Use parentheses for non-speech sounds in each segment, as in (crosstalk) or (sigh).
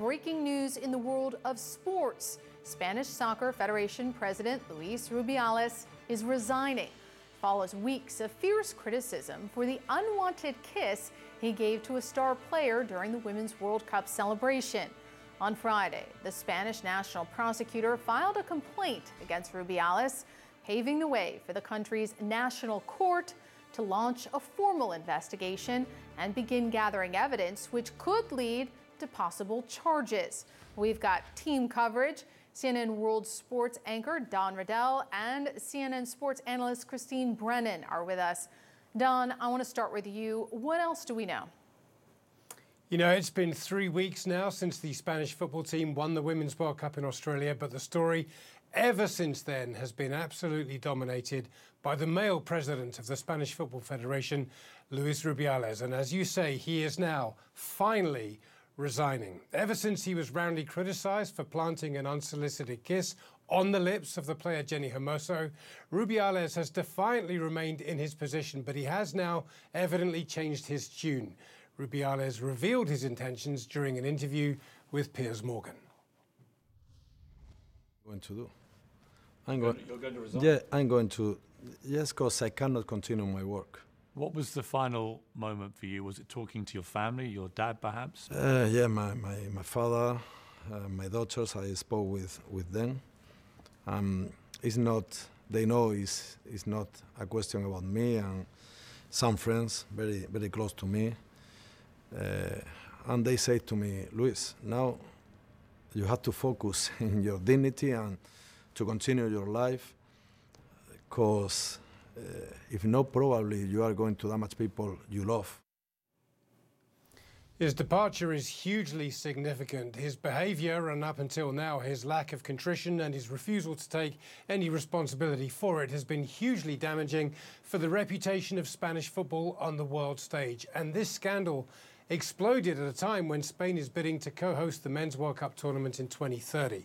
Breaking news in the world of sports. Spanish Soccer Federation President Luis Rubiales is resigning. Follows weeks of fierce criticism for the unwanted kiss he gave to a star player during the Women's World Cup celebration. On Friday, the Spanish national prosecutor filed a complaint against Rubiales, paving the way for the country's national court to launch a formal investigation and begin gathering evidence which could lead to possible charges. We've got team coverage. CNN World Sports anchor Don Riddell and CNN Sports analyst Christine Brennan are with us. Don, I want to start with you. What else do we know? You know, it's been three weeks now since the Spanish football team won the Women's World Cup in Australia, but the story ever since then has been absolutely dominated by the male president of the Spanish Football Federation, Luis Rubiales. And as you say, he is now finally resigning. Ever since he was roundly criticised for planting an unsolicited kiss on the lips of the player Jenni Hermoso, Rubiales has defiantly remained in his position, but he has now evidently changed his tune. Rubiales revealed his intentions during an interview with Piers Morgan. Going to do? I'm going. You're going to resign. Yeah, I'm going to. Yes, because I cannot continue my work. What was the final moment for you? Was it talking to your family, your dad perhaps? Uh, yeah, my, my, my father, uh, my daughters, I spoke with, with them. Um, it's not, they know it's, it's not a question about me and some friends very, very close to me. Uh, and they say to me, Luis, now you have to focus (laughs) in your dignity and to continue your life because uh, if not, probably you are going to damage people you love. His departure is hugely significant. His behaviour, and up until now, his lack of contrition and his refusal to take any responsibility for it, has been hugely damaging for the reputation of Spanish football on the world stage. And this scandal exploded at a time when Spain is bidding to co host the Men's World Cup tournament in 2030.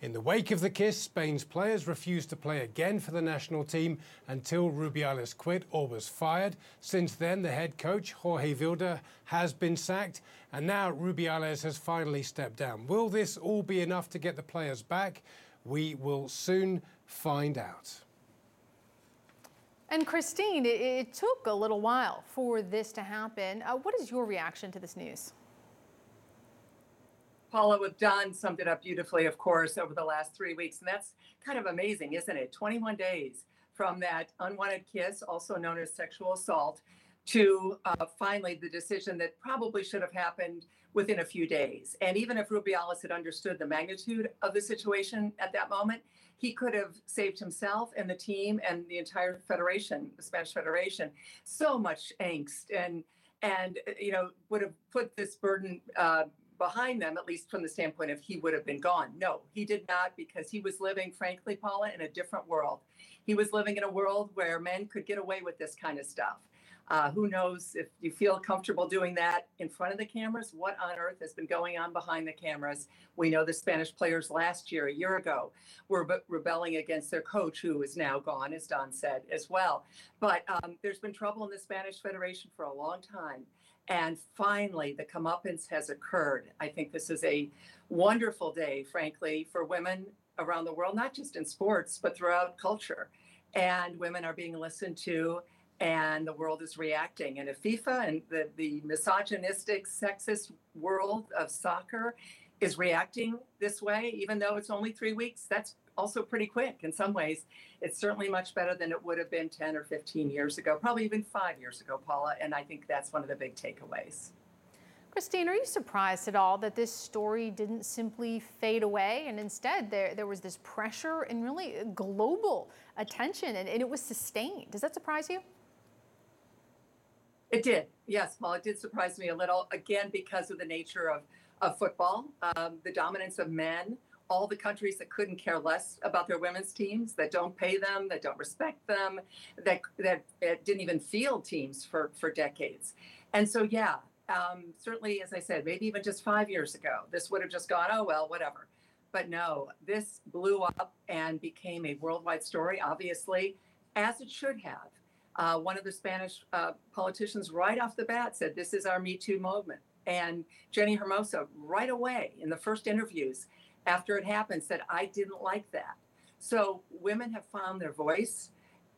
In the wake of the kiss, Spain's players refused to play again for the national team until Rubiales quit or was fired. Since then, the head coach, Jorge Vilda, has been sacked, and now Rubiales has finally stepped down. Will this all be enough to get the players back? We will soon find out. And Christine, it, took a little while for this to happen. Uh, what is your reaction to this news? Paula with Don summed it up beautifully, of course, over the last three weeks. And that's kind of amazing, isn't it? 21 days from that unwanted kiss, also known as sexual assault, to uh, finally the decision that probably should have happened within a few days. And even if Rubiales had understood the magnitude of the situation at that moment, he could have saved himself and the team and the entire federation, the Spanish Federation, so much angst and and you know would have put this burden uh, behind them, at least from the standpoint of he would have been gone. No, he did not because he was living, frankly, Paula, in a different world. He was living in a world where men could get away with this kind of stuff. Uh, who knows if you feel comfortable doing that in front of the cameras? What on earth has been going on behind the cameras? We know the Spanish players last year, a year ago, were be- rebelling against their coach, who is now gone, as Don said as well. But um, there's been trouble in the Spanish Federation for a long time. And finally, the comeuppance has occurred. I think this is a wonderful day, frankly, for women around the world, not just in sports, but throughout culture. And women are being listened to, and the world is reacting. And if FIFA and the, the misogynistic, sexist world of soccer is reacting this way, even though it's only three weeks, that's also pretty quick in some ways. It's certainly much better than it would have been 10 or 15 years ago, probably even five years ago, Paula. And I think that's one of the big takeaways. Christine, are you surprised at all that this story didn't simply fade away and instead there, there was this pressure and really global attention and, and it was sustained? Does that surprise you? It did, yes. Well, it did surprise me a little, again, because of the nature of, of football, um, the dominance of men, all the countries that couldn't care less about their women's teams, that don't pay them, that don't respect them, that that, that didn't even field teams for for decades. And so, yeah, um, certainly, as I said, maybe even just five years ago, this would have just gone, oh well, whatever. But no, this blew up and became a worldwide story, obviously, as it should have. Uh, one of the Spanish uh, politicians, right off the bat, said, "This is our Me Too movement." And Jenni Hermoso, right away in the first interviews after it happened, said, I didn't like that. So women have found their voice.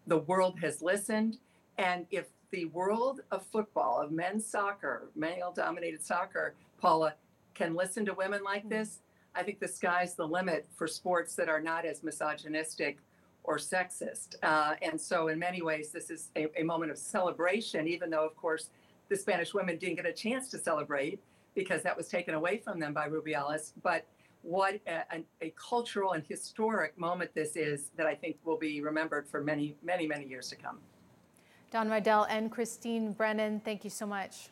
The world has listened. And if the world of football, of men's soccer, male dominated soccer, Paula, can listen to women like this, I think the sky's the limit for sports that are not as misogynistic or sexist. Uh, and so, in many ways, this is a, a moment of celebration, even though, of course, the Spanish women didn't get a chance to celebrate because that was taken away from them by Rubiales. But what a, a, cultural and historic moment this is that I think will be remembered for many, many, many years to come. Don Riddell and Christine Brennan, thank you so much.